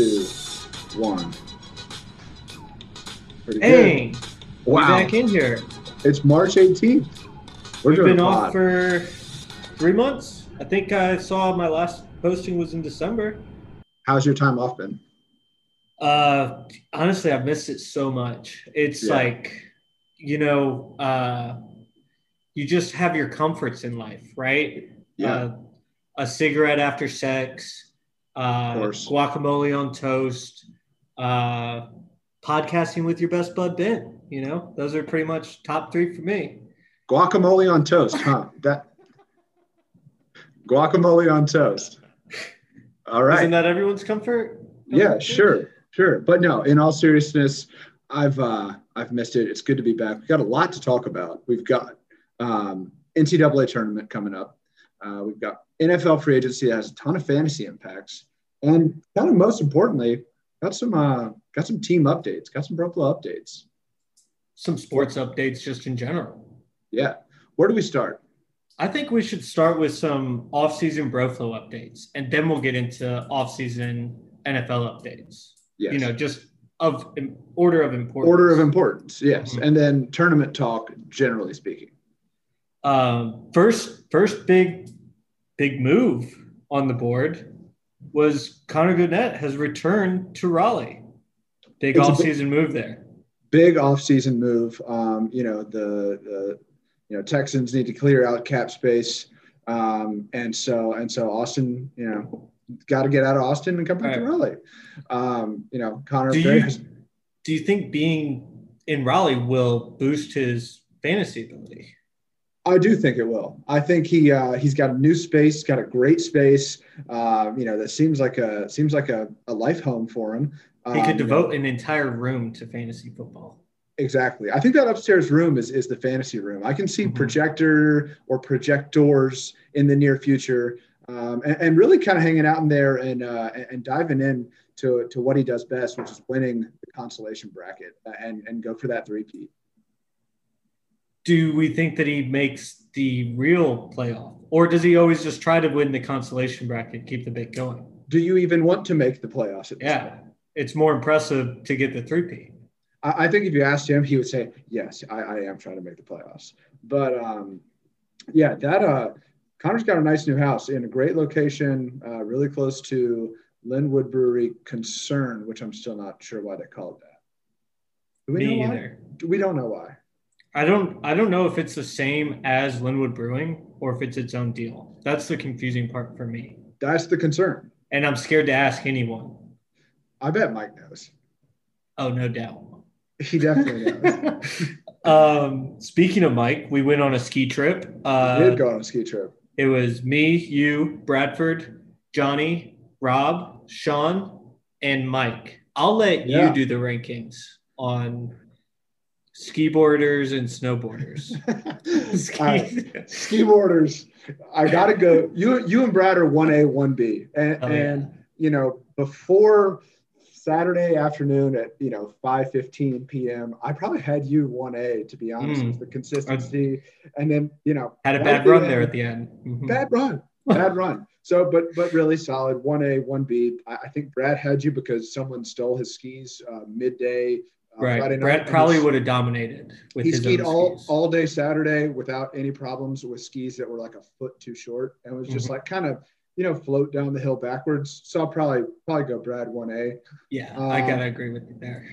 two, one. Pretty Hey, good. Wow. back in here. It's March 18th. We're We've been off for three months. I think I saw my last posting was in December. How's your time off been? Uh, honestly, I've missed it so much. It's Yeah. like, you know, uh, you just have your comforts in life, right? Yeah. Uh, a cigarette after sex, uh, guacamole on toast, uh, podcasting with your best bud Ben. You know, those are pretty much top three for me. Guacamole on toast, huh? That guacamole on toast. All right. Isn't that everyone's comfort? yeah, sure, sure. But no, in all seriousness, I've uh, I've missed it. It's good to be back. We've got a lot to talk about. We've got um, NCAA tournament coming up. Uh, we've got NFL free agency that has a ton of fantasy impacts, and kind of most importantly, got some uh, got some team updates, got some Buffalo updates. Some sports updates just in general. Yeah, where do we start? I think we should start with some off-season Broflow updates, and then we'll get into off-season NFL updates. Yes. You know, just of order of importance. order of importance. Yes, Mhm. and then tournament talk, generally speaking. Um, first, first big, big move on the board was Connor Goodnett has returned to Raleigh. Big It's a big- off-season move there. big offseason move. Um, you know, the, the you know Texans need to clear out cap space, um, and so and so Austin, you know, got to get out of Austin and come back to Raleigh. Um, you know, Connor. Do you do you think being in Raleigh will boost his fantasy ability? I do think it will. I think he uh, he's got a new space, got a great space. Uh, you know, that seems like a seems like a, a life home for him. He Um, could you know, devote an entire room to fantasy football. Exactly. I think that upstairs room is, is the fantasy room. I can see Mhm. projector or projectors in the near future um, and, and really kind of hanging out in there and, uh, and- diving in to, to what he does best, which is winning the consolation bracket and, and go for that three-peat. Do we think that he makes the real playoff, or does he always just try to win the consolation bracket, keep the bit going? Do you even want to make the playoffs? At this Yeah, point? it's more impressive to get the three P. I, I think if you asked him, he would say, yes, I, I am trying to make the playoffs. But um, yeah, that uh, Connor's got a nice new house in a great location, uh, really close to Lynnwood Brewery Concern, which I'm still not sure why they called that. Do we Me know why? either. We don't know why. I don't. I don't know if it's the same as Lynnwood Brewing or if it's its own deal. That's the confusing part for me, That's the concern. and I'm scared to ask anyone. I bet Mike knows. Oh, no doubt. He definitely knows. um, speaking of Mike, we went on a ski trip. we Uh, did go on a ski trip. It was me, you, Bradford, Johnny, Rob, Sean, and Mike. I'll let Yeah. you do the rankings on ski boarders and snowboarders. All right. ski boarders. I gotta go. You you and Brad are one A, one B, and Oh, yeah. and you know before Saturday afternoon at you know five fifteen p.m. I probably had you one A to be honest Mm. with the consistency, and then you know Had a bad run there at the end. Mhm. Bad run, bad run. So, but but really solid. One A, one B. I, I think Brad had you because someone stole his skis uh, midday. Uh, Friday Right. night, Brad probably would have dominated with he his skied all, skis. all day Saturday without any problems with skis that were like a foot too short and was just Mhm. like kind of you know float down the hill backwards. So I'll probably probably go Brad one A. yeah, I um, gotta agree with you there.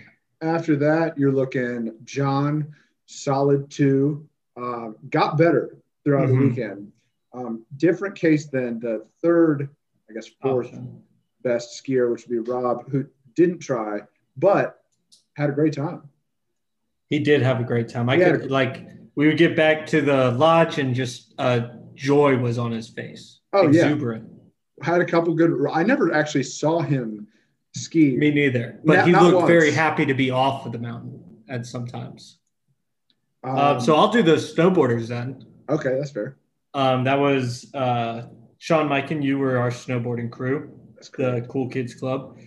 After that, you're looking John solid two. Um, got better throughout Mhm. the weekend. Um, different case than the third, I guess fourth Option. best skier, which would be Rob, who didn't try but had a great time. He did have a great time. I could a- like we would get back to the lodge and just uh, joy was on his face. Oh, yeah. exuberant. Had a couple good. I never actually saw him ski. Me neither. But he looked once. very happy to be off of the mountain at sometimes. uh, Um, so I'll do the snowboarders then. okay, that's fair. Um, that was uh, Sean, Mike, and you were our snowboarding crew, That's the. Cool Kids Club.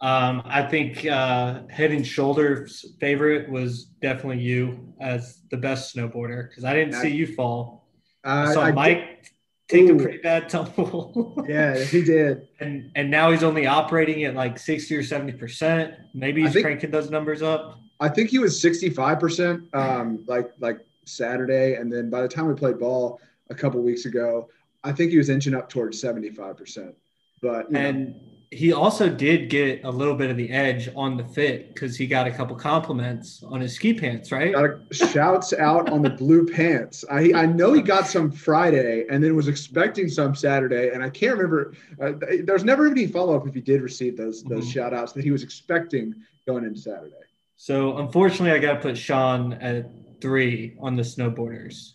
Um, I think uh, head and shoulders favorite was definitely you as the best snowboarder because I didn't I- see you fall. I Uh, saw I Mike. Did, take Ooh. a pretty bad tumble. Yeah, he did. and and now he's only operating at like 60 or 70 percent. Maybe he's think- cranking those numbers up. I think he was 65%, um, like like Saturday, and then by the time we played ball a couple weeks ago, I think he was inching up towards 75%. But you know, And he also did get a little bit of the edge on the fit because he got a couple compliments on his ski pants, right? got shouts out on the blue pants. I I know he got some Friday, and then was expecting some Saturday, and I can't remember. Uh, there's never any follow up if he did receive those those Mhm. shout outs that he was expecting going into Saturday. So unfortunately, I got to put Sean at three on the snowboarders.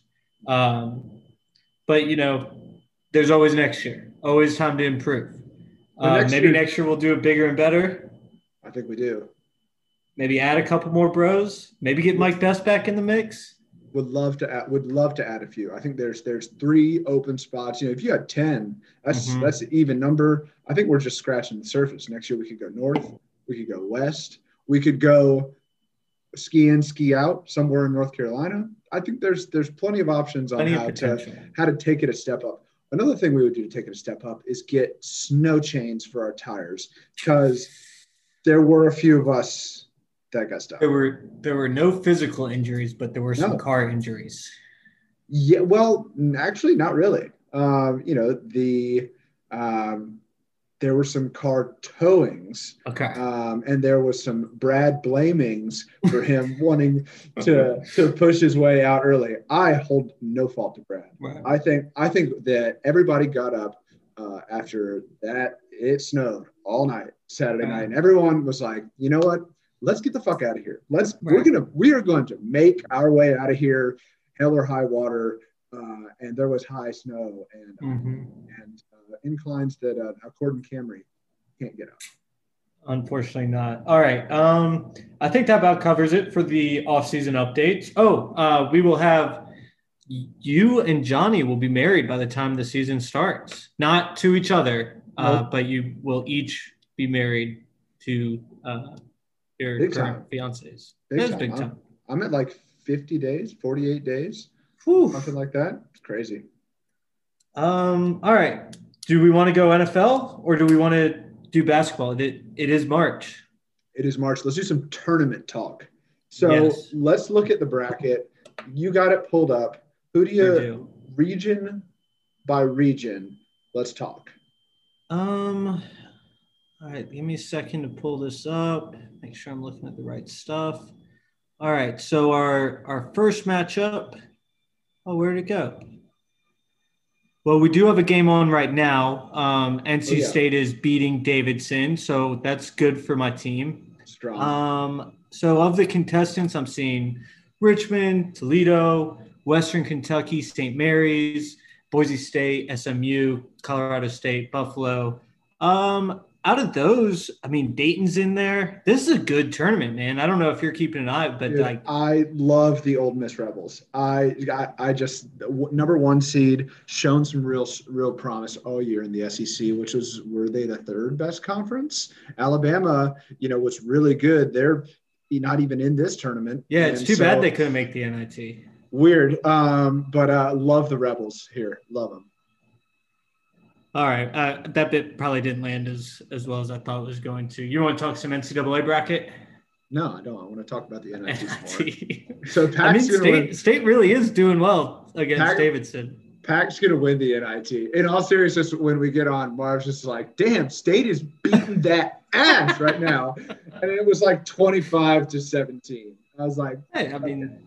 Um, but you know, there's always next year. Always time to improve. Well, Uh, next maybe year- next year we'll do it bigger and better. I think we do. Maybe add a couple more bros. Maybe get Mike Best back in the mix. Would love to add. Would love to add a few. I think there's there's three open spots. You know, if you had ten, that's Mhm. that's an even number. I think we're just scratching the surface. Next year we could go north. We could go west. We could go ski in, ski out somewhere in North Carolina. I think there's there's plenty of options on Plenty how to how to take it a step up. Another thing we would do to take it a step up is get snow chains for our tires because there were a few of us that got stuck. There were there were no physical injuries, but there were some No. car injuries. Yeah, well, actually, not really. Um, you know, the um, there were some car towings, Okay. um, and there was some Brad blamings for him wanting to to push his way out early. I hold no fault to Brad. Right. I think I think that everybody got up uh, after that. It snowed all night Saturday night, and everyone was like, you know what? Let's get the fuck out of here. Let's we're gonna we are going to make our way out of here, hell or high water. Uh, and there was high snow and Mhm. and uh, inclines that uh, a Corden Camry can't get up. Unfortunately not. All right. Um, I think that about covers it for the off-season updates. Oh, uh, we will have you and Johnny will be married by the time the season starts. Not to each other, uh, Nope. but you will each be married to uh, your Big current time. fiancés. Big That is time, big time. I'm at like 50 days, 48 days, Whew. something like that. It's crazy. Um, all right. Do we want to go NFL or do we want to do basketball? It, it is March. It is March. Let's do some tournament talk. So Yes. let's look at the bracket. You got it pulled up. Who do you do. region by region? Let's talk. Um, all right, give me a second to pull this up. Make sure I'm looking at the right stuff. All right, so our our first matchup. Oh, where'd it go? Well, we do have a game on right now. Um, NC Oh, yeah. State is beating Davidson, so that's good for my team. Strong. Um, so of the contestants, I'm seeing Richmond, Toledo, Western Kentucky, St. Mary's, Boise State, SMU, Colorado State, Buffalo. Um, out of those, I mean, Dayton's in there. This is a good tournament, man. I don't know if you're keeping an eye, but Dude, like, I love the Ole Miss Rebels. I, I, I just number one seed, shown some real, real promise all year in the SEC, which was were they the third best conference? Alabama, you know, was really good. They're not even in this tournament. yeah, it's And too bad they couldn't make the NIT. weird. Um, but uh, love the Rebels here. Love them. All right, uh, that bit probably didn't land as as well as I thought it was going to. You want to talk some NCAA bracket? No, I don't. I want to talk about the NIT. NIT. So I mean, Pack's gonna win. State, State really is doing well against Pac- Davidson. Pack's gonna win the NIT. In all seriousness, when we get on, Marv's just like, "Damn, State is beating that ass right now," and it was like twenty-five to seventeen. I was like, Hey, I mean,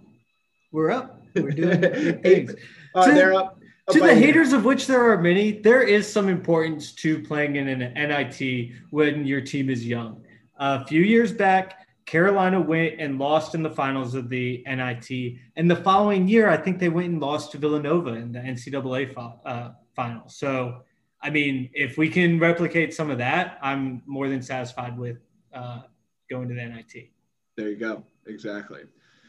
we're up. We're doing things. uh, To- they're up. Up To the haters of which there are many, there is some importance to playing in an NIT when your team is young. a few years back, Carolina went and lost in the finals of the NIT, and the following year, I think they went and lost to Villanova in the NCAA fi- uh, final. So, I mean, if we can replicate some of that, I'm more than satisfied with uh, going to the NIT. There you go. Exactly.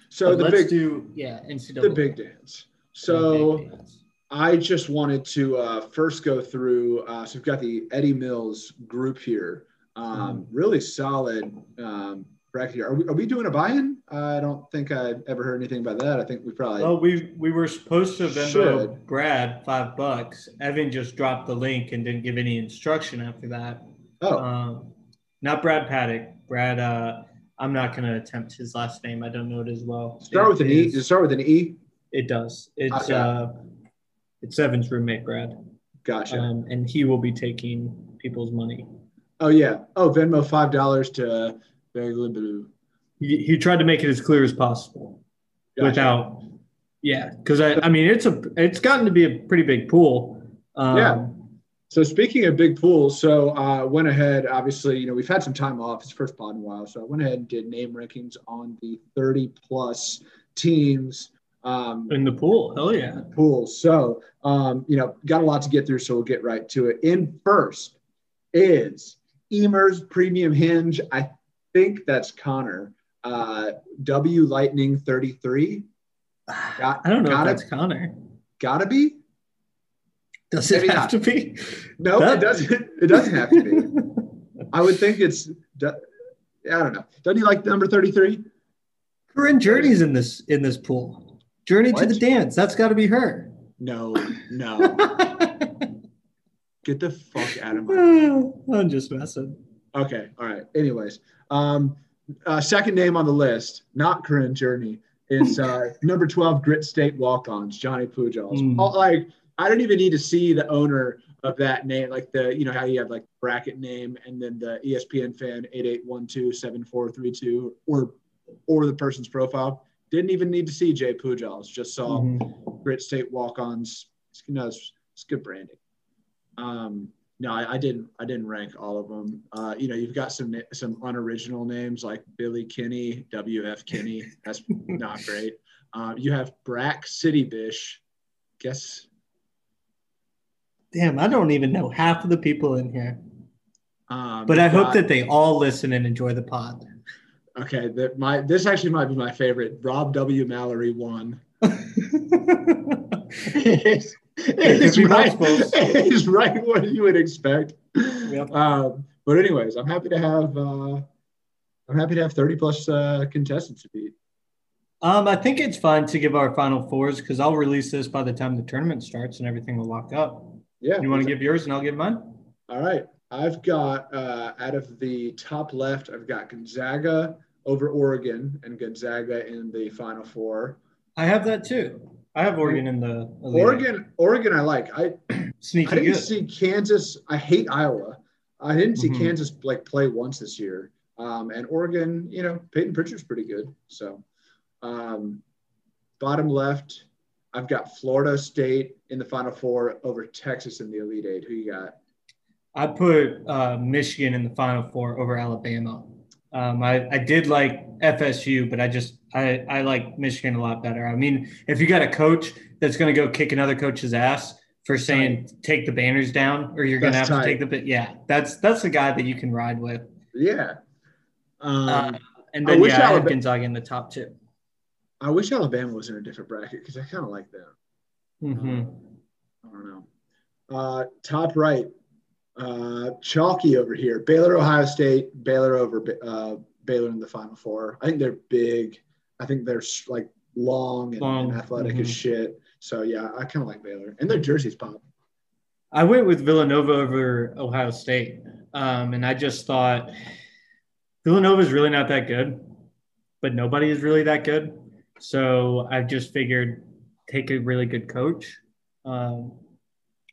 So But the let's big, do yeah NCAA. the big dance. So. Big dance. I just wanted to uh, first go through. Uh, so we've got the Eddie Mills group here. Um, Really solid um, bracket here. Are we, are we doing a buy-in? I don't think I ever heard anything about that. I think we probably. Well, we we were supposed to Venmo Should. Brad five bucks. Evan just dropped the link and didn't give any instruction after that. oh, Um, not Brad Paddock. Brad. Uh, I'm not going to attempt his last name. I don't know it as well. start It with an E. Does it start with an E? It does. It's Okay. uh, it's Evan's roommate, Brad, Gotcha. um, and he will be taking people's money. oh yeah. Oh, Venmo five dollars to Barry Blue. He, he tried to make it as clear as possible Gotcha. without, yeah, because I, I mean it's a it's gotten to be a pretty big pool. Um, Yeah. So speaking of big pools, so uh, went ahead. Obviously, you know we've had some time off. It's the first pod in a while, so I went ahead and did name rankings on the 30 plus teams um, in the pool. Hell yeah. Pool. So um, you know got a lot to get through, so we'll get right to it. In first is Emer's Premium Hinge. I think that's Connor. Uh, W Lightning 33. Got, I don't know gotta, if that's Connor. gotta be. Does it Maybe have not. to be? No, That- it doesn't. It doesn't have to be. I would think it's. I don't know. Doesn't he like number thirty-three? Corinne Journey's in this in this pool. Journey to the dance. That's got to be her. No, no. Get the fuck out of my. I'm just messing. Okay, all right. Anyways, um, uh, second name on the list, not Corinne Journey. is uh, number twelve, Grit State Walk-Ons, Johnny Pujols. Mm. All- like I don't even need to see the owner of that name, like the you know how you have like bracket name and then the ESPN fan eight eight one two seven four three two or or the person's profile. Didn't even need to see Jay Pujols. Just saw Mhm. Grit State walk-ons. You know, it's, it's good branding. Um, no, I, I didn't. I didn't rank all of them. Uh, you know, you've got some some unoriginal names like Billy Kinney, W.F. Kinney. That's not great. Uh, you have Brack City Bish. Guess. Damn, I don't even know half of the people in here. Um, But I you've hope that they all listen and enjoy the pod. Okay, that my this actually might be my favorite. Rob W. Mallory one. it's, right, it's right what you would expect. Yep. Um, but anyways, I'm happy to have uh, I'm happy to have 30 plus uh, contestants to beat. Um, I think it's fine to give our final fours because I'll release this by the time the tournament starts and everything will lock up. Yeah. You want to give yours and I'll give mine? All right. I've got uh, out of the top left, I've got Gonzaga over Oregon and Gonzaga in the final four. I have that too. I have Oregon in the Elite Eight. Oregon, Oregon, I like. I sneaky I didn't good. see Kansas. I hate Iowa. I didn't see Mhm. Kansas like play once this year. Um, and Oregon, you know, Payton Pritchard's pretty good. So, um, bottom left, I've got Florida State in the Final Four over Texas in the Elite Eight. Who you got? I put uh, Michigan in the Final Four over Alabama. Um, I, I did like FSU, but I just I, I like Michigan a lot better. I mean, if you got a coach that's going to go kick another coach's ass for saying take the banners down, or you're going to have That's to take the bit, yeah, that's that's the guy that you can ride with. Yeah. Um, Uh, and I then wish yeah, I Alabama- Gonzaga in the top two. I wish Alabama was in a different bracket because I kind of like them. hmm I don't know. Uh, top right, uh, chalky over here. Baylor, Ohio State. Baylor over uh, Baylor in the Final Four. I think they're big. I think they're like long and, Long, and athletic as mhm. shit. So yeah, I kind of like Baylor, and their jerseys pop. I went with Villanova over Ohio State, um, and I just thought Villanova is really not that good, but nobody is really that good. So I just figured take a really good coach, um,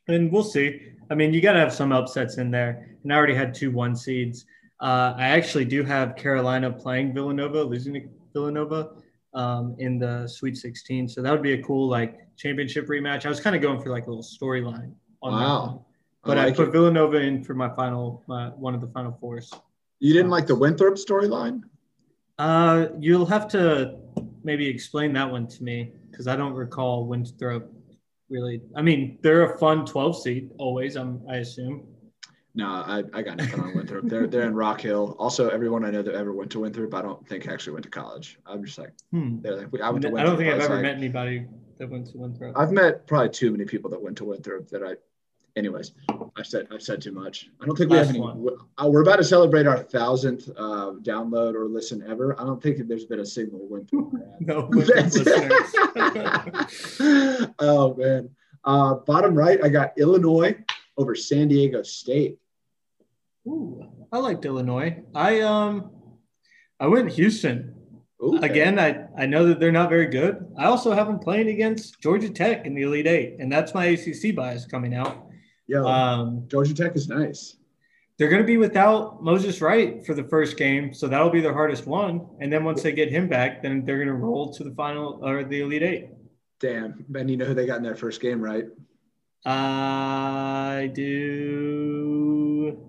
and we'll see. I mean, you got to have some upsets in there, and I already had two one seeds. Uh, I actually do have Carolina playing Villanova, losing to Villanova um, in the Sweet 16. So that would be a cool like championship rematch. I was kind of going for like a little storyline on that Wow. one. But I, like put it. Villanova in for my final, my, one of the final fours. You didn't like the Winthrop storyline? Uh, you'll have to maybe explain that one to me because I don't recall Winthrop really. I mean, they're a fun 12 seed always. I'm, I assume. No, I, I got nothing on Winthrop. They're they're in Rock Hill. Also, everyone I know that ever went to Winthrop, I don't think actually went to college. I'm just like Hmm. they're like I went to I don't think I've ever like- met anybody that went to Winthrop. I've met probably too many people that went to Winthrop that I anyways, I've said I've said too much. I don't think we have any. one. We're, uh, we're about to celebrate our thousandth uh, download or listen ever. I don't think there's been a single win. Brad. No listeners. oh man. Uh, bottom right, I got Illinois over San Diego State. Ooh, I liked Illinois. I um, I went Houston Ooh, again. I I know that they're not very good. I also have them playing against Georgia Tech in the Elite Eight, and that's my ACC bias coming out. Yo, Um, Georgia Tech is nice. they're going to be without Moses Wright for the first game, so that'll be their hardest one. And then once they get him back, then they're going to roll to the final or the Elite Eight. Damn, and you know who they got in their first game, right? I do.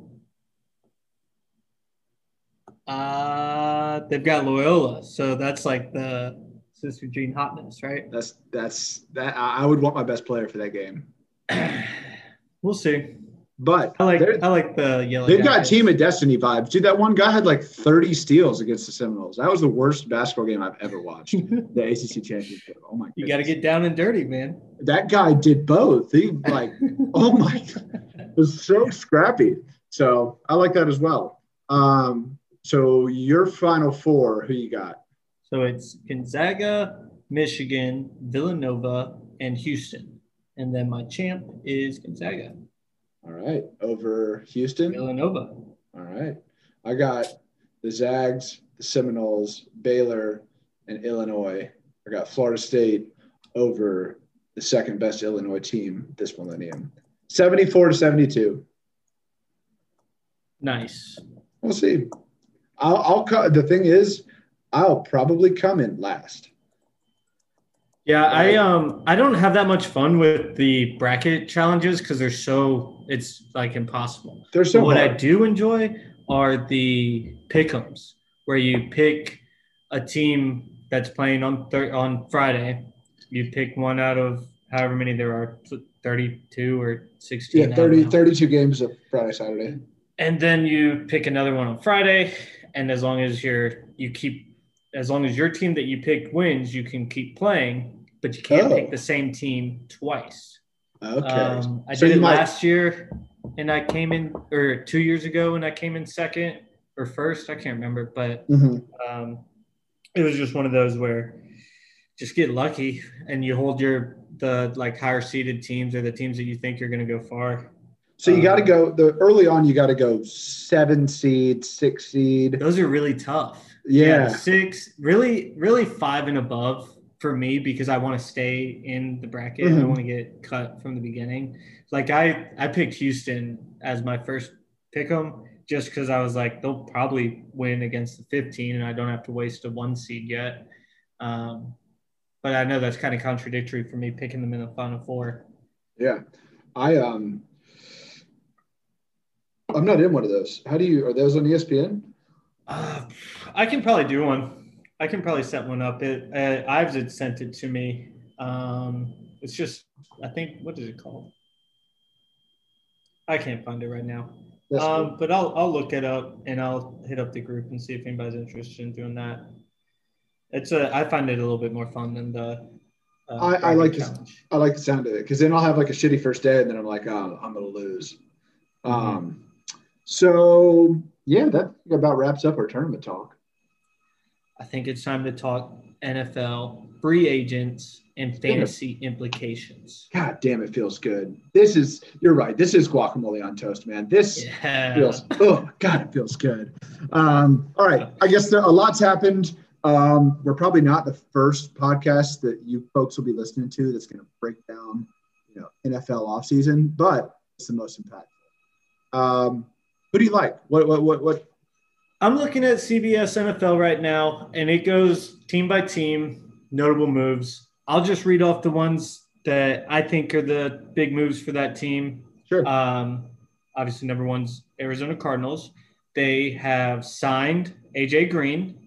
Uh, they've got Loyola, so that's like the Sister Jean hotness, right? That's that's that. I would want my best player for that game. we'll see. But I like I like the yellow. they've got Team of Destiny vibes. Dude, that one guy had like 30 steals against the Seminoles. That was the worst basketball game I've ever watched. the ACC championship. Oh my! God. You got to get down and dirty, man. that guy did both. He like, oh my, it was so scrappy. So I like that as well. Um, so your final four, who you got? So it's Gonzaga, Michigan, Villanova, and Houston. And then my champ is Gonzaga, All right, over Houston. Villanova. All right, I got the Zags, the Seminoles, Baylor, and Illinois. I got Florida State over the second best Illinois team this millennium, seventy-four to seventy-two. Nice. We'll see. I'll, I'll the thing is, I'll probably come in last. Yeah, I um I don't have that much fun with the bracket challenges because they're so it's like impossible. They're so what I do enjoy are the pick'ems where you pick a team that's playing on thir- on Friday. You pick one out of however many there are, 32 or 16. Yeah, don't 30, 32 games of Friday, Saturday. and then you pick another one on Friday. And as long as you're you keep as long as your team that you pick wins, you can keep playing, but you can't Oh. pick the same team twice. Okay. Um, I So did it might- last year, and I came in, or two years ago, and I came in second or first. I can't remember, but Mhm. um, it was just one of those where just get lucky, and you hold your the like higher seeded teams or the teams that you think you're going to go far. So you um, got to go the early on. You got to go seven seed, six seed. Those are really tough. Yeah. six, really, really five and above for me because I want to stay in the bracket. I Mhm. don't want to get cut from the beginning. Like I, I picked Houston as my first pick 'em just because I was like they'll probably win against the 15, and I don't have to waste a one seed yet. Um, but I know that's kind of contradictory for me picking them in the final four. Yeah. I um. I'm not in one of those. How do you? Are those on ESPN? Uh, I can probably do one. I can probably set one up. It uh, Ives had sent it to me. Um, it's just I think what is it called? I can't find it right now. Um, but I'll I'll look it up and I'll hit up the group and see if anybody's interested in doing that. It's a I find it a little bit more fun than the. Uh, I- I like challenge. I like the sound of it because then I'll have like a shitty first day and then I'm like, oh, I'm gonna lose. Mhm. Um, so yeah, that about wraps up our tournament talk. I think it's time to talk NFL free agents and fantasy implications. God damn, it feels good. This is you're right. This is guacamole on toast, man. This Yeah. feels oh god, it feels good. Um, all right, I guess there, a lot's happened. Um, we're probably not the first podcast that you folks will be listening to that's going to break down, you know, NFL offseason, but it's the most impactful. Um, who do you like? What what what what? I'm looking at CBS NFL right now, and it goes team by team, notable moves. I'll just read off the ones that I think are the big moves for that team. Sure. Um, obviously, number one's Arizona Cardinals. They have signed AJ Green.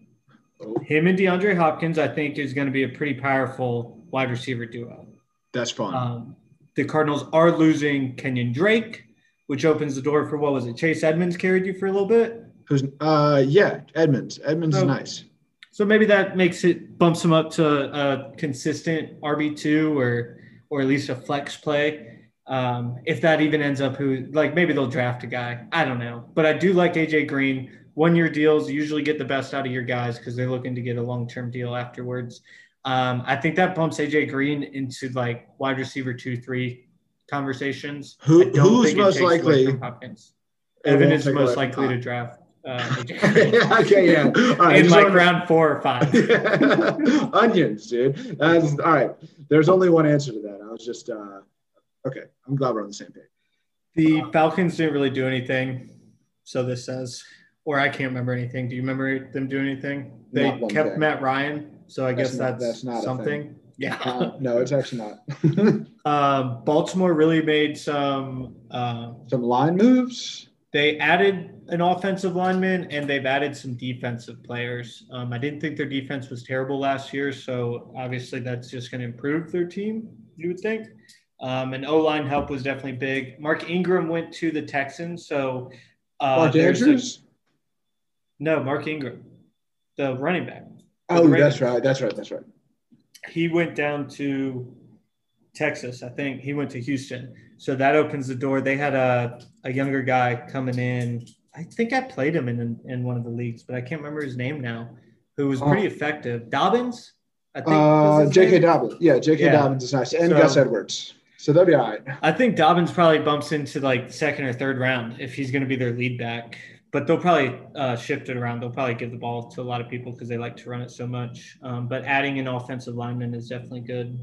Oh, Him and DeAndre Hopkins, I think, is going to be a pretty powerful wide receiver duo. that's fun. Um, the Cardinals are losing Kenyan Drake, which opens the door for what was it? Chase Edmonds carried you for a little bit. Who's uh yeah, Edmonds. Edmonds is Oh. nice. So maybe that makes it bumps him up to a consistent RB two or or at least a flex play. Um, if that even ends up who, like maybe they'll draft a guy. I don't know. But I do like AJ Green. One year deals usually get the best out of your guys because they're looking to get a long term deal afterwards. Um, I think that bumps AJ Green into like wide receiver two, three conversations. Who, who's most likely? Hopkins. Evan is most likely to draft. Uh, okay, yeah. Right, in like round four or five. Onions, dude. That's, all right. There's only one answer to that. I was just uh, okay. I'm glad we're on the same page. The Falcons didn't really do anything, so this says, or I can't remember anything. Do you remember them doing anything? They kept thing. Matt Ryan, so I that's guess not, that's, that's not something. Yeah. Uh, no, it's actually not. um, Baltimore really made some uh, some line moves. They added an offensive lineman and they've added some defensive players. Um, I didn't think their defense was terrible last year, so obviously that's just going to improve their team. You would think. Um, and O line help was definitely big. Mark Ingram went to the Texans, so uh, Mark Andrews. A, no, Mark Ingram, the running back. Oh, that's right. That's right. That's right. He went down to Texas, I think. He went to Houston. So that opens the door. They had a, a younger guy coming in. I think I played him in, in one of the leagues, but I can't remember his name now, who was pretty oh. effective. Dobbins? I think. Uh, J.K. Dobbins. Yeah, J.K. Yeah. Dobbins is nice. And so, Gus Edwards. So they'll be all right. I think Dobbins probably bumps into like second or third round if he's going to be their lead back. But they'll probably uh, shift it around. They'll probably give the ball to a lot of people because they like to run it so much. Um, but adding an offensive lineman is definitely good.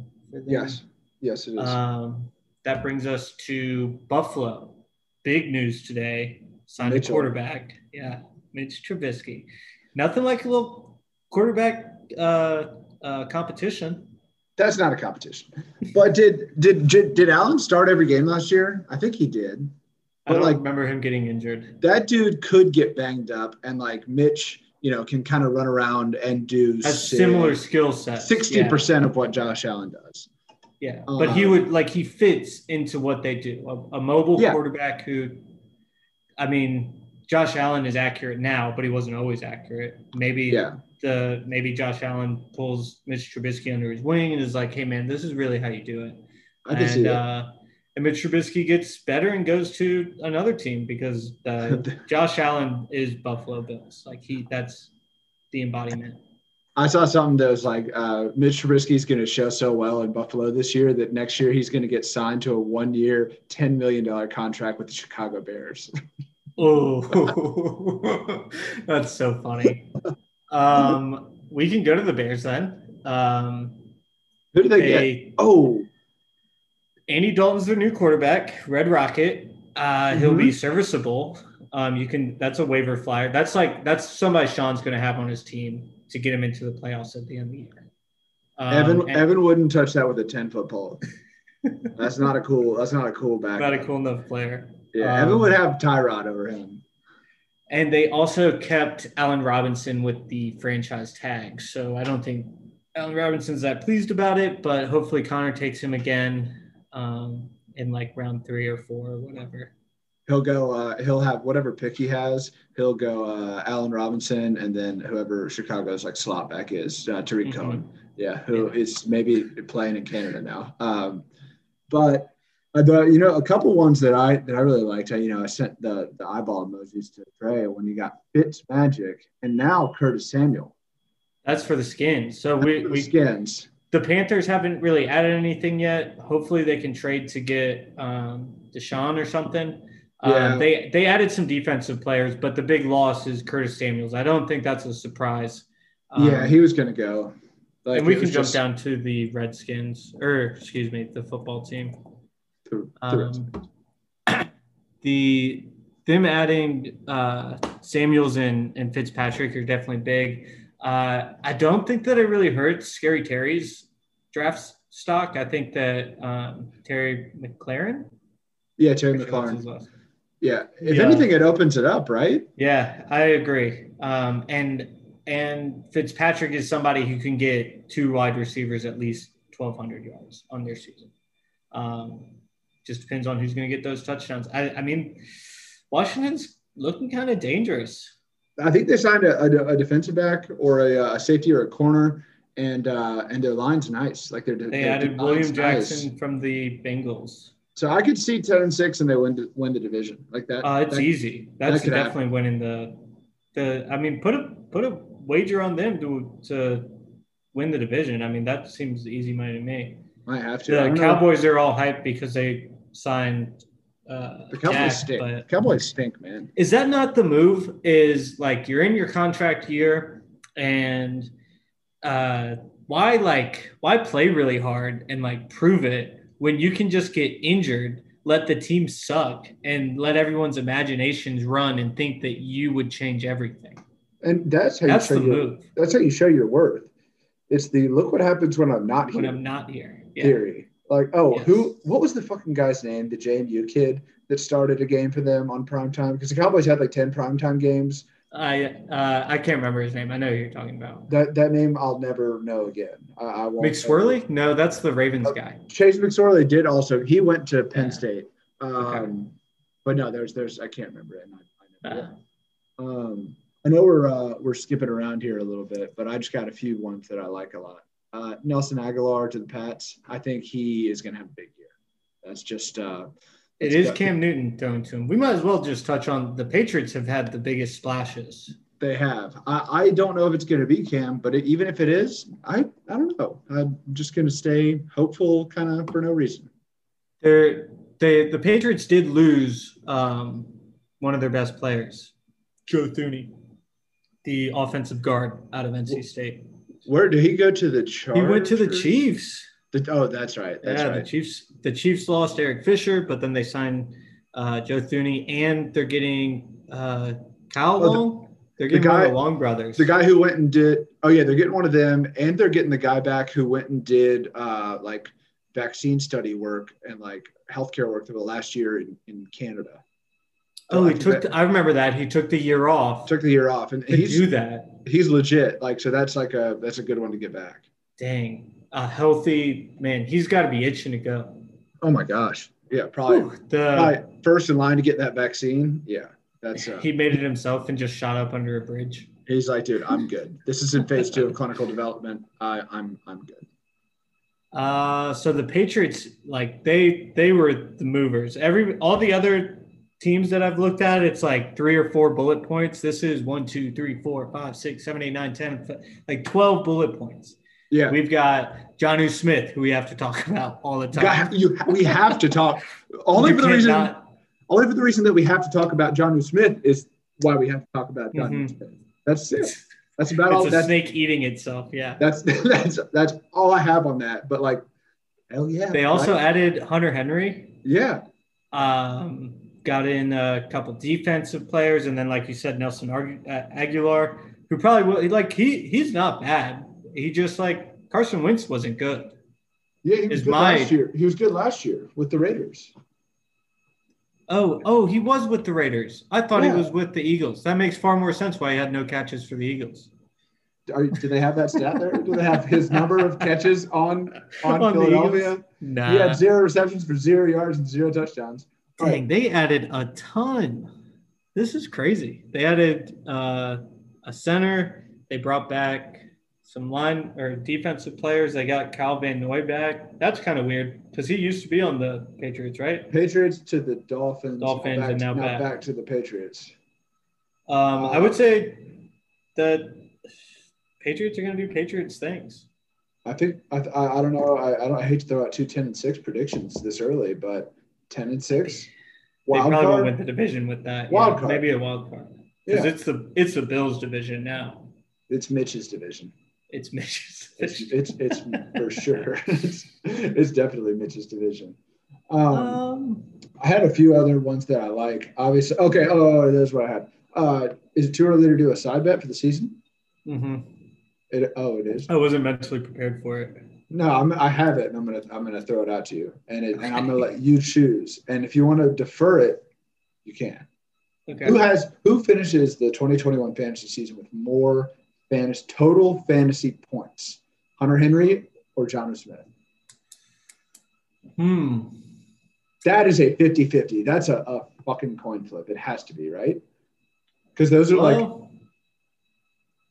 Yes. Yes, it is. Um, that brings us to Buffalo. Big news today. Signed Mitchell. a quarterback. Yeah, Mitch Trubisky. Nothing like a little quarterback uh, uh, competition. That's not a competition. But did, did did Allen start every game last year? I think he did. But I don't like, remember him getting injured. That dude could get banged up, and like Mitch, you know, can kind of run around and do a similar skill set. Sixty percent of what Josh Allen does. Yeah, but he uh, would like he fits into what they do. A, a mobile yeah. quarterback who, I mean, Josh Allen is accurate now, but he wasn't always accurate. Maybe yeah. the maybe Josh Allen pulls Mitch Trubisky under his wing and is like, "Hey, man, this is really how you do it." I can and, see that. Uh, and Mitch Trubisky gets better and goes to another team because uh, Josh Allen is Buffalo Bills. Like he, that's the embodiment. I saw something that was like uh, Mitch Trubisky is going to show so well in Buffalo this year that next year he's going to get signed to a one-year, ten million dollar contract with the Chicago Bears. oh, that's so funny. Um, we can go to the Bears then. Um, Who do they, they get? Oh, Andy Dalton's their new quarterback, Red Rocket. Uh, mm-hmm. He'll be serviceable. Um, you can. That's a waiver flyer. That's like that's somebody Sean's going to have on his team to get him into the playoffs at the end of the year. Um, Evan and, Evan wouldn't touch that with a ten foot pole. that's not a cool. That's not a cool back. Not a cool enough player. Yeah, um, Evan would have Tyrod over him. And they also kept Allen Robinson with the franchise tag, so I don't think Allen Robinson's that pleased about it. But hopefully Connor takes him again um, in like round three or four or whatever he'll go uh, he'll have whatever pick he has he'll go uh, allen robinson and then whoever chicago's like slot back is uh, tarik mm-hmm. cohen. Yeah who yeah. is maybe playing in canada now. Um, but uh, the you know a couple ones that i that i really liked you know i sent the the eyeball emojis to trey when you got fitz magic and now curtis samuel. That's for the skins. So we, we skins. the panthers haven't really added anything yet. Hopefully they can trade to get um, deshaun or something yeah. Um, they they added some defensive players, but the big loss is Curtis Samuels. I don't think that's a surprise. Um, yeah, he was going to go. Like, and we can jump just... down to the Redskins, or excuse me, the football team. The, the, um, the them adding uh, Samuels and, and Fitzpatrick are definitely big. Uh, I don't think that it really hurts Scary Terry's draft stock. I think that um, Terry McLaurin. Yeah, Terry McLaurin. Yeah. If yeah. anything, it opens it up, right? Yeah, I agree. Um, and and Fitzpatrick is somebody who can get two wide receivers at least 1,200 yards on their season. Um, just depends on who's going to get those touchdowns. I, I mean, Washington's looking kind of dangerous. I think they signed a, a, a defensive back or a, a, safety or a corner, and uh, and their line's nice. Like they're they added William Jackson nice. from the Bengals. So I could see ten and six, and they win win the division like that. Uh, it's that, easy. That's could definitely happen. winning the the. I mean, put a put a wager on them to to win the division. I mean, that seems easy money to me. I have to. The don't know. Cowboys are all hyped because they signed. Uh, The Cowboys Dak, stink. but- Cowboys stink, man. Is that not the move? Is like you're in your contract year, and uh, why like why play really hard and like prove it when you can just get injured, let the team suck, and let everyone's imaginations run and think that you would change everything. And that's how That's you the show your, move that's how you show your worth. It's the look what happens when I'm not when here When I'm not here. Yeah. theory. Like, oh, Yes. who? What was the fucking guy's name? The JMU kid that started a game for them on prime time because the Cowboys had like ten primetime games. I uh, I can't remember his name. I know who you're talking about. That that name I'll never know again. I, I won't. McSwirly? No, that's the Ravens guy. Chase McSorley did also. He went to Penn Yeah. State. Um, Okay. But no, there's there's I can't remember it. I, I never Uh. Um, I know we're uh, we're skipping around here a little bit, but I just got a few ones that I like a lot. Uh, Nelson Agholor to the Pats. I think he is going to have a big year. That's just uh, It it's is got- Cam Newton throwing to him. We might as well just touch on the Patriots have had the biggest splashes. They have. I, I don't know if it's going to be Cam, but it, even if it is, I I don't know. I'm just going to stay hopeful, kind of for no reason. They're, they the Patriots did lose um, one of their best players, Joe Thuney, the offensive guard out of NC State. Where did he go to the He went to the Chiefs. The- oh, that's right. That's yeah, right. the Chiefs. The Chiefs lost Eric Fisher, but then they signed uh, Joe Thuney, and they're getting uh, Kyle Oh, Long. they're the getting one of guy- the Long brothers. The guy who went and did. Oh yeah, they're getting one of them, and they're getting the guy back who went and did uh, like vaccine study work and like healthcare work for the last year in, in Canada. oh, he took. that- I remember that he took the year off Took the year off, and he's do that. he's legit. Like so, that's like a that's a good one to get back. Dang, a healthy man. He's got to be itching to go. Oh my gosh, yeah, probably, Whew, the probably first in line to get that vaccine. Yeah, that's uh, he made it himself and just shot up under a bridge. he's like, dude, I'm good. This is in phase two of clinical development. I, I'm I'm good. Uh, so the Patriots, like they they were the movers. Every all the other teams that I've looked at, it's like three or four bullet points. This is one, two, three, four, five, six, seven, eight, nine, ten, like twelve bullet points. Yeah, We've got Jonnu Smith, who we have to talk about all the time. Guy- you, we have to talk. Only You for the reason. cannot- Only for the reason that we have to talk about John Smith is why we have to talk about John Mhm. Smith. That's it. That's about all. It's a That's, snake eating itself. Yeah. that's that's that's all I have on that. But like, hell yeah. They also added Hunter Henry. yeah. Um, got in a couple defensive players, and then, like you said, Nelson uh, Agholor, who probably will like he he's not bad. He just like Carson Wentz wasn't good. Yeah, he was Is good my- last year. He was good last year with the Raiders. Oh, oh, he was with the Raiders. I thought Yeah. he was with the Eagles. That makes far more sense why he had no catches for the Eagles. Are, do they have that stat there? Do they have his number of catches on on, On Philadelphia? Nah. He had zero receptions for zero yards and zero touchdowns. Dang, they added a ton. This is crazy. They added uh, a center. They brought back some line or defensive players. They got Cal Van Noy back. That's kind of weird because he used to be on the Patriots, right? Patriots to the Dolphins. Dolphins back and to- now back. back to the Patriots. Um, I would say that Patriots are going to do Patriots things. I think I, I, I don't know. I, I don't I hate to throw out two 10 and six predictions this early, but ten and six. They Wild probably won't win the division with that. Wild yeah, card. Maybe a wild card because Yeah, it's the it's the Bills division now. it's Mitch's division. It's Mitch's It's it's, it's for sure. It's, it's definitely Mitch's division. Um, Um, I had a few other ones that I like. Obviously, okay. Oh, there's what I had. Uh, is it too early to do a side bet for the season? Mm-hmm. It, oh, it is. I wasn't mentally prepared for it. No, I'm, I have it, and I'm gonna I'm gonna throw it out to you, and it, and I'm gonna let you choose. And if you want to defer it, you can. Okay. Who has who finishes the 2021 fantasy season with more fantasy total fantasy points? Hunter Henry or John Smith? Hmm. That is a 50-50. That's a, a fucking coin flip. It has to be, right? Because those are like, Well,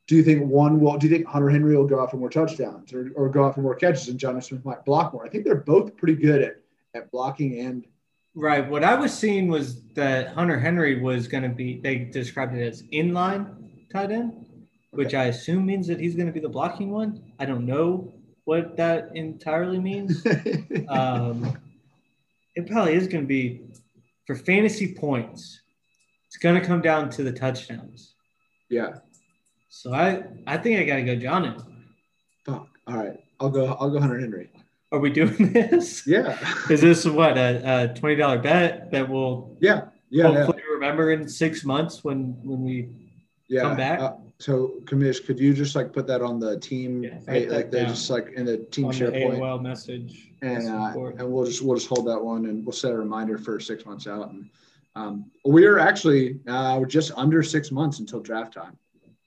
do you think one will do you think Hunter Henry will go out for more touchdowns or, or go out for more catches and John Smith might block more? I think they're both pretty good at, at blocking and Right. What I was seeing was that Hunter Henry was going to be, they described it as inline tight end, which I assume means that he's going to be the blocking one. I don't know what that entirely means. um, it probably is going to be for fantasy points. It's going to come down to the touchdowns. Yeah. So I, I think I got to go John. Fuck. All right. I'll go. I'll go Hunter Henry. Are we doing this? Yeah. Is this what a, a twenty dollar bet that will Yeah. Yeah. yeah. hopefully remember in six months when when we yeah. come back? Uh, so, Kamish, could you just like put that on the team, Yeah, hey, like they down. just like in the team on the SharePoint, AOL message. and uh, and we'll just we'll just hold that one, and we'll set a reminder for six months out. And um, we are actually uh, we're just under six months until draft time.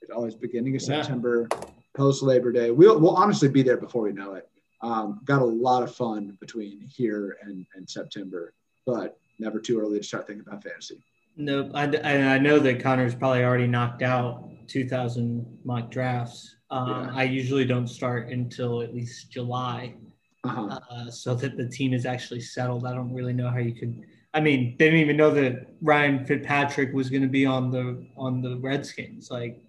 It's always beginning of Yeah. September, post Labor Day. We'll we'll honestly be there before we know it. Um, got a lot of fun between here and, and September, but never too early to start thinking about fantasy. Nope. I, and I know that Connor's probably already knocked out 2,000 mock drafts. Um, Yeah. I usually don't start until at least July, Uh-huh. uh, so that the team is actually settled. I don't really know how you could. I mean, they didn't even know that Ryan Fitzpatrick was going to be on the on the Redskins. Like,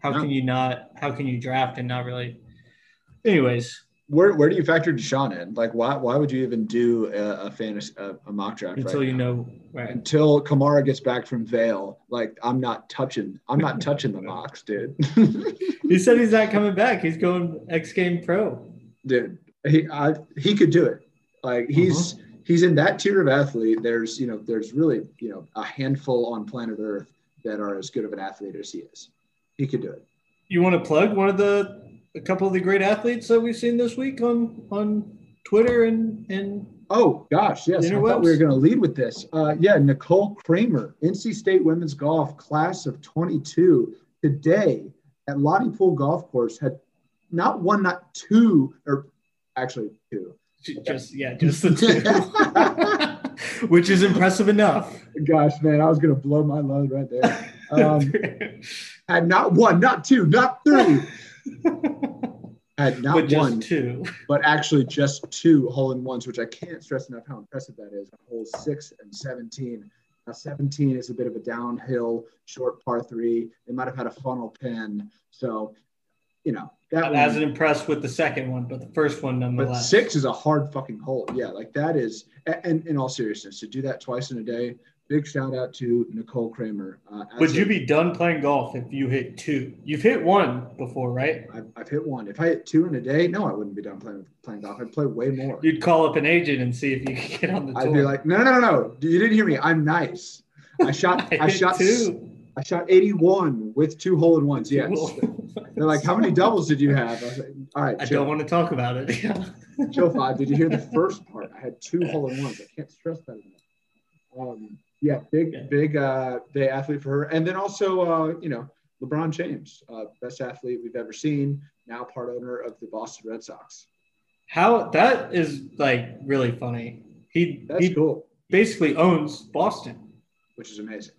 how No. can you not? How can you draft and not really? Anyways, Where where do you factor Deshaun in? Like, why why would you even do a, a fantasy a, a mock draft until right you now? know, right? until Kamara gets back from Vail, like I'm not touching, I'm not touching the mocks, dude. He said he's not coming back. He's going X Game Pro. dude, he I, he could do it. Like uh-huh. he's he's in that tier of athlete. There's you know there's really you know a handful on planet Earth that are as good of an athlete as he is. He could do it. You want to plug one of the a couple of the great athletes that we've seen this week on on Twitter and and Oh gosh, yes. I thought we were going to lead with this. Uh, yeah, Nicole Kramer, NC State women's golf class of 22, today at Lonnie Poole Golf Course had not one, not two, or actually two. just yeah, just the two, which is impressive enough. Gosh, man, I was going to blow my load right there. Um, had not one, not two, not three. Had not but just one, two. but actually just two hole in ones, which I can't stress enough how impressive that is. Hole six and 17. Now, 17 is a bit of a downhill, short par three. They might have had a funnel pin. So, you know, that I one, wasn't impressed with the second one, but the first one but nonetheless. six is a hard fucking hole. Yeah, like that is, and in all seriousness, to do that twice in a day, big shout out to Nicole Kramer. Uh, Would a- you be done playing golf if you hit two? You've hit one before, right? I've, I've hit one. If I hit two in a day, no, I wouldn't be done playing playing golf. I'd play way more. You'd call up an agent and see if you could get on the. I'd be like, no, no, no, no. You didn't hear me. I'm nice. I shot. I, hit shot. two. I shot 81 with two hole in ones. Yes. They're like, how many doubles did you have? I was like, all right, I don't want to talk about it. chill five. Did you hear the first part? I had two hole in ones. I can't stress that enough. Um, yeah, big, Yeah. big uh, day athlete for her, and then also, uh, you know, LeBron James, uh, best athlete we've ever seen. Now part owner of the Boston Red Sox. How that is like really funny. He That's he cool, basically owns Boston. which is amazing.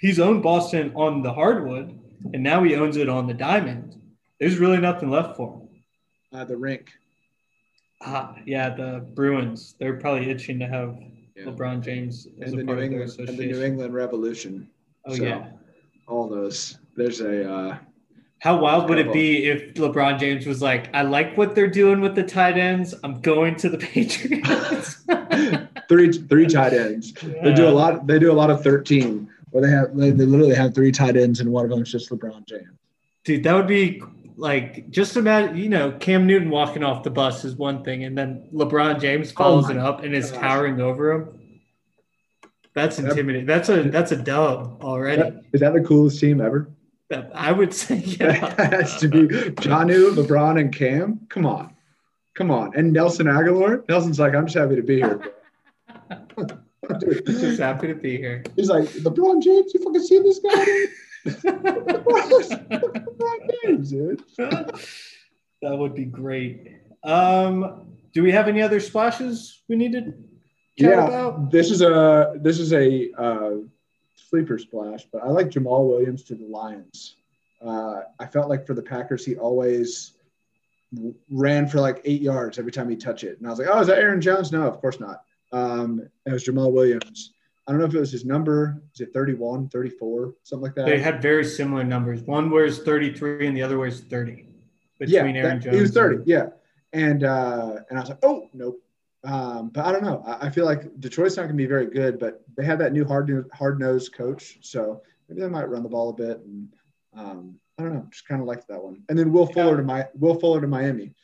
He's owned Boston on the hardwood, and now he owns it on the diamond. There's really nothing left for him. Uh, the rink. Ah, yeah, the Bruins. They're probably itching to have Yeah. LeBron James and the New England and the New. England Revolution. Oh So, yeah. all those. There's a uh, How wild would it be if LeBron James was like, "I like what they're doing with the tight ends. I'm going to the Patriots." three three tight ends. They do a lot. They do a lot of thirteen, where they have they, they literally have three tight ends, and one of them is just LeBron James. Dude, that would be like just imagine, you know, Cam Newton walking off the bus is one thing, and then LeBron James oh follows Oh it up and is gosh. towering over him. That's intimidating. That's a that's a dub already. That- Is that the coolest team ever? That- I would say That yeah. has to be Jonnu, LeBron, and Cam. Come on, come on, and Nelson Agholor. Nelson's like, I'm just happy to be here. Just happy to be here. He's like, LeBron James. You fucking see this guy? Dude? LeBron James, dude. that would be great. Um, do we have any other splashes we need to chat yeah, about? this is a this is a uh, sleeper splash, but I like Jamaal Williams to the Lions. Uh, I felt like for the Packers, he always ran for like eight yards every time he touched it, and I was like, "Oh, is that Aaron Jones?" No, of course not. Um, it was Jamaal Williams. I don't know if it was his number. Is it 31, 34, something like that? They had very similar numbers. One wears 33 and the other wears 30. yeah, Aaron that, He was 30. And, yeah. And, uh, and I was like, oh, nope. Um, but I don't know. I, I feel like Detroit's not going to be very good, but they have that new hard hard nosed coach, so maybe they might run the ball a bit. And um, I don't know, just kind of liked that one. And then Will Fuller yeah. to my Will Fuller to Miami,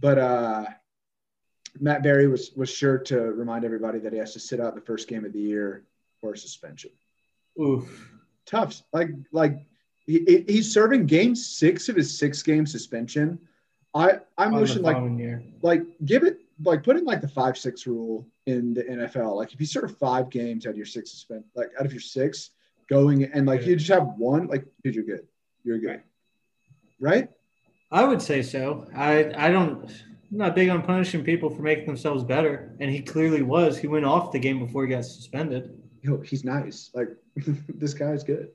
but uh, Matt Berry was was sure to remind everybody that he has to sit out the first game of the year for a suspension. Oof, tough. Like like he, he's serving game six of his six game suspension. I I'm wishing like year. like give it like put in like the five six rule in the NFL. Like if you serve five games out of your six suspend like out of your six going and like you just have one like dude you're good you're good right. I would say so. I I don't. I'm not big on punishing people for making themselves better, and he clearly was. He went off the game before he got suspended. Yo, he's nice. Like this guy's good.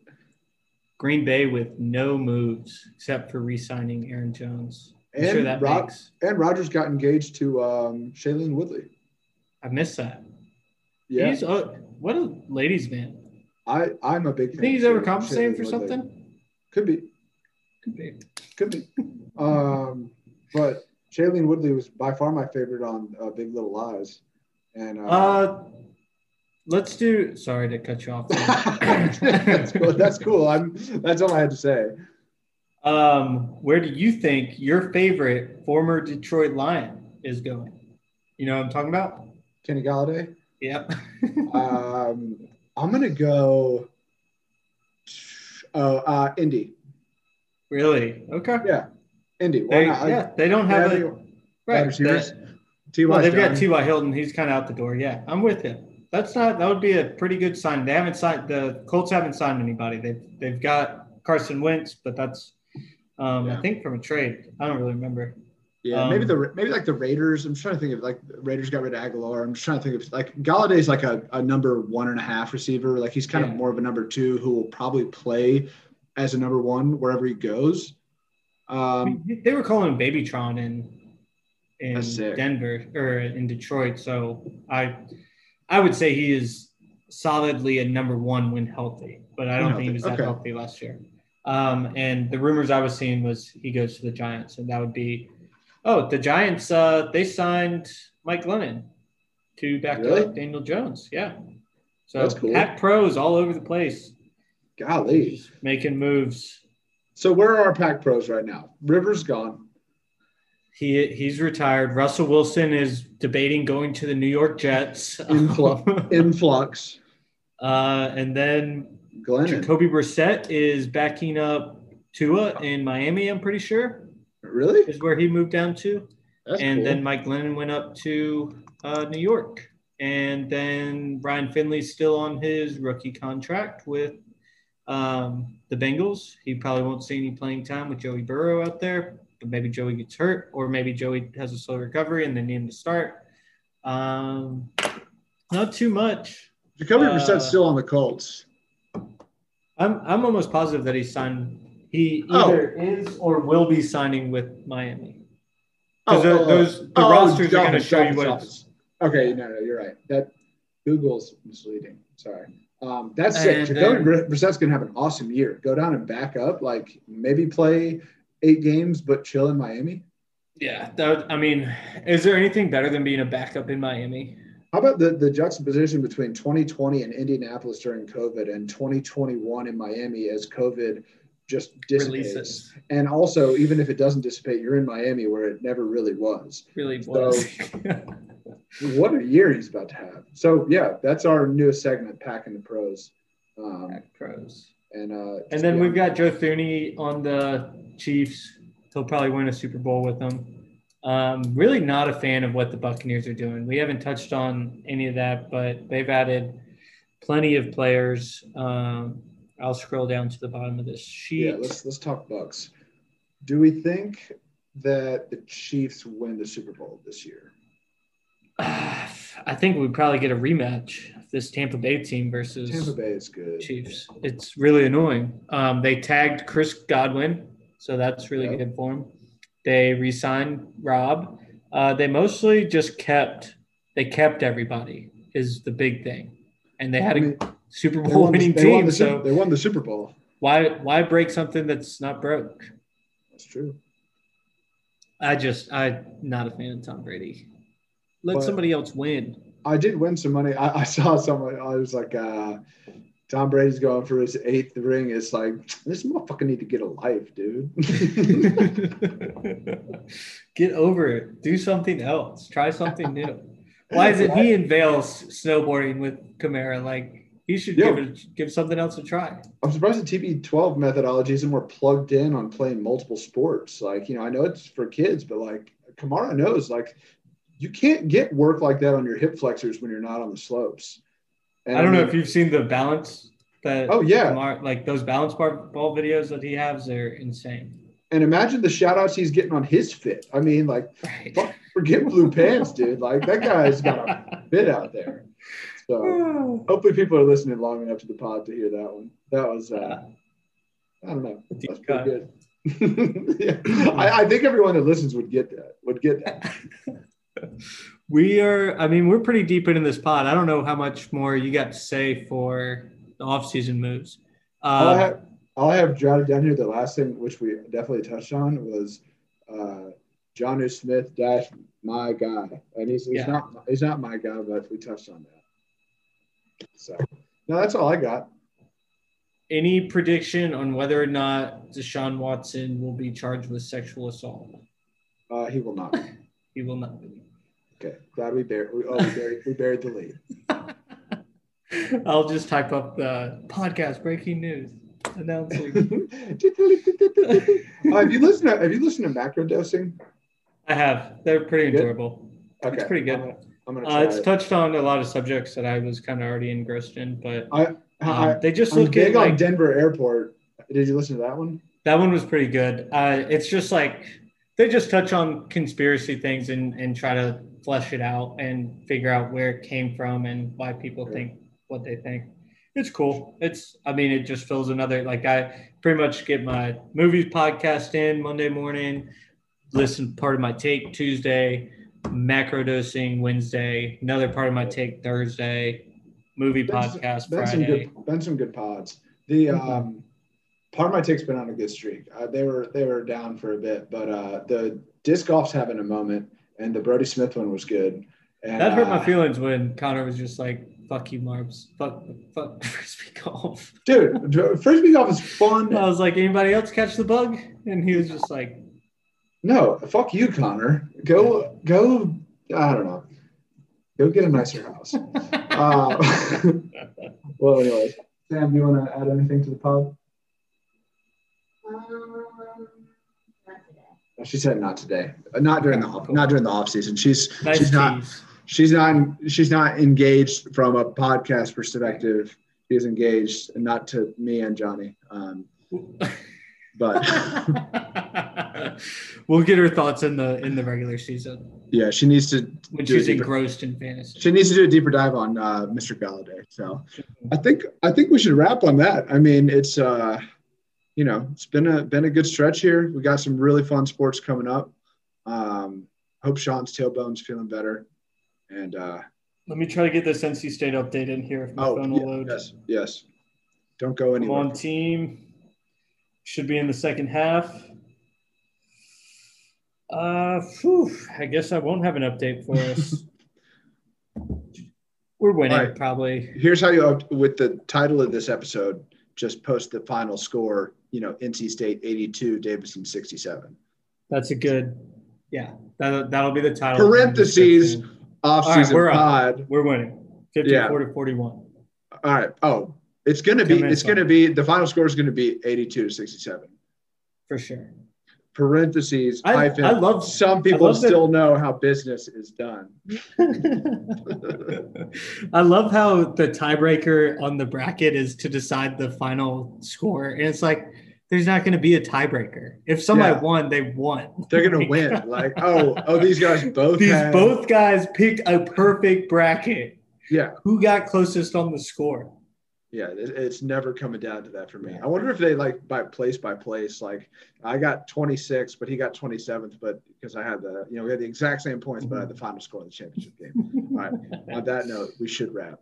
Green Bay with no moves except for re-signing Aaron Jones. I'm and sure that Rod- makes. And Rodgers got engaged to um, Shailene Woodley. I missed that. Yeah. He's uh, what a ladies' man. I I'm a big. You think he's ever compensating for Woodley. something? Could be. Could be. Could be. um, but Shailene Woodley was by far my favorite on uh, Big Little Lies. And uh, uh, let's do. Sorry to cut you off. that's cool. That's cool. I'm. That's all I had to say. Um, where do you think your favorite former Detroit Lion is going? You know what I'm talking about? Kenny Golladay. Yep. um, I'm gonna go. Oh, uh, Indy. Really? Okay. Yeah. Indy. They, yeah, they don't have a right. Receivers. Well, they've got T.Y. Hilton. He's kind of out the door. Yeah, I'm with you. That's not. That would be a pretty good sign. They haven't signed. The Colts haven't signed anybody. They've they've got Carson Wentz, but that's um, yeah. I think from a trade. I don't really remember. Yeah, um, maybe the maybe like the Raiders. I'm trying to think of like Raiders got rid of Agholor. I'm just trying to think of like Golladay's like a, a number one and a half receiver. Like he's kind yeah. of more of a number two who will probably play as a number one wherever he goes. Um, they were calling him Babytron in in Denver or in Detroit. So I I would say he is solidly a number one when healthy, but I don't think he was that okay. healthy last year. Um, and the rumors I was seeing was he goes to the Giants, and that would be oh the Giants. Uh, they signed Mike Glennon to back really? up Daniel Jones. Yeah, so That's cool. Pack pros all over the place. Golly, making moves. So where are our pack pros right now? Rivers gone. He he's retired. Russell Wilson is debating going to the New York Jets. Influx. Influx. Uh, and then Glennon. Jacoby Brissett is backing up Tua in Miami. I'm pretty sure. Really? Is where he moved down to. That's and cool. then Mike Glennon went up to uh, New York. And then Ryan Finley's still on his rookie contract with um, the Bengals. He probably won't see any playing time with Joey Burrow out there, but maybe Joey gets hurt, or maybe Joey has a slow recovery and they need him to start. Um, not too much. Jacoby uh, Brissett's still on the Colts. I'm I'm almost positive that he signed. He oh. either oh. is or will be signing with Miami. Because oh, oh, those the oh, rosters are going to show you what. Okay, no, no, you're right. That Google's misleading. Sorry. Um, that's and, sick. Jacoby Brissett's gonna have an awesome year. Go down and back up, like maybe play eight games, but chill in Miami. Yeah, that, I mean, is there anything better than being a backup in Miami? How about the, the juxtaposition between 2020 in Indianapolis during COVID and 2021 in Miami as COVID just dissipates? Releases. And also, even if it doesn't dissipate, you're in Miami where it never really was. Really was. So, what a year he's about to have. So yeah, that's our newest segment, packing the pros. Um, Pack pros. And uh, and then we've got Joe Thuney on the Chiefs. He'll probably win a Super Bowl with them. Um, really not a fan of what the Buccaneers are doing. We haven't touched on any of that, but they've added plenty of players. Um, I'll scroll down to the bottom of this sheet. Yeah, let's let's talk Bucks. Do we think that the Chiefs win the Super Bowl this year? I think we'd probably get a rematch this Tampa Bay team versus Tampa Bay is good. Chiefs. It's really annoying. Um, they tagged Chris Godwin, so that's really yep. good for him. They re-signed Rob. Uh, they mostly just kept they kept everybody is the big thing, and they had I mean, a Super Bowl the, winning team. the, So they won the Super Bowl. why why break something that's not broke? That's true. I just I'm not a fan of Tom Brady. Let But- somebody else win. I did win some money. I, I saw someone. I was like, uh, Tom Brady's going for his eighth ring. It's like this motherfucker need to get a life, dude. Get over it. Do something else. Try something new. Why isn't he in Vails snowboarding with Kamara? Like he should Yeah. give it give something else a try. I'm surprised the TB12 methodology isn't more plugged in on playing multiple sports. Like, you know, I know it's for kids, but like Kamara knows, like, you can't get work like that on your hip flexors when you're not on the slopes. And I don't know if you've seen the balance that Oh, yeah. Kamara- like those balance bar ball videos that he has, they're insane. and imagine the shout outs he's getting on his fit. I mean, like, Right. fuck, forget blue pants, dude. Like, that guy's got a fit out there. So hopefully people are listening long enough to the pod to hear that one. That was, uh, I don't know. Deep That's pretty good. yeah. I, I think everyone that listens would get that. Would get that. we are i mean we're pretty deep into this pod i don't know how much more you got to say for the off-season moves all, I uh, have, all I have jotted down here, the last thing which we definitely touched on was uh, Jonnu Smith dash my guy, and he's, he's Yeah. not he's not my guy, but we touched on that. So no, that's all I got. any prediction on whether or not deshaun watson will be charged with sexual assault Uh, he will not. he will not be Okay, glad we buried. We, oh, we buried, we buried the lead. i'll just type up the podcast breaking news announcing uh, have you listened? To, have you listened to macro dosing? i have they're pretty Good? enjoyable Okay, it's pretty good I'm gonna, I'm gonna uh, it's it. touched on a lot of subjects that i was kind of already engrossed in but I, um, they just I'm look big at on like Denver Airport. Did you listen to that one? That one was pretty good. Uh, it's just like they just touch on conspiracy things and, and try to flesh it out and figure out where it came from and why people Sure. think what they think. It's cool. It's, I mean, it just fills another, like, I pretty much get my movies podcast in Monday morning, listen Pardon My Take Tuesday, macro dosing Wednesday, another Pardon My Take Thursday, movie Been some- podcast been some good, been some good pods. The um, Pardon My Take's been on a good streak. Uh, they were they were down for a bit, but uh, the disc golf's having a moment, and the Brodie Smith one was good. And, That hurt uh, my feelings when Connor was just like, "Fuck you, Marbs. Fuck, fuck frisbee golf." dude. Frisbee golf is fun. I was like, "Anybody else catch the bug?" And he was just like, No, fuck you, Connor. Go go. I don't know. Go get a nicer house. Uh, well, anyways, Sam, do you want to add anything to the pod? Um, not today. She said not today. Uh, Not during the off, not during the off season. She's "Nice she's not tease." she's not she's not engaged from a podcast perspective. She is engaged, and not to me and Johnny. Um, but we'll get her thoughts in the in the regular season yeah, she needs to when do she's deeper, engrossed in fantasy. she needs to do a deeper dive on uh, Mr. Golladay. So I think I think we should wrap on that. I mean, it's uh, you know, it's been a been a good stretch here. We got some really fun sports coming up. Um, hope Sean's tailbone's feeling better. And uh, Let me try to get this NC State update in here if my oh phone will yeah, load. yes, yes. Don't go I'm anywhere. on team. Should be in the second half. Uh, phew, I guess I won't have an update for us. We're winning, right. probably. Here's how you up with the title of this episode. Just post the final score. You know, NC State 82, Davidson 67. That's a good. Yeah, that that'll be the title. Parentheses. Off-season we're up. pod. We're winning. 54 to 41. All right. Oh, it's gonna Ten be. It's gonna be. The final score is gonna be 82 to 67. For sure. Parentheses. I- hyphen, I love- Some people love that- still know how business is done. I love how the tiebreaker on the bracket is to decide the final score. And it's like, there's not going to be a tiebreaker. If somebody Yeah. won, they won. They're gonna win. Like, oh, oh, these guys both. These had- both guys picked a perfect bracket. Yeah. Who got closest on the score? Yeah, it's never coming down to that for me. I wonder if they like by place by place. Like I got 26, but he got 27th, but because I had the you know we had the exact same points, but I had the mm-hmm. final score of the championship game. All right. On that note, we should wrap.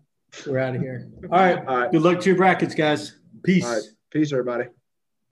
We're out of here. All right. All right. Good luck to your brackets, guys. Peace. Right. Peace, everybody.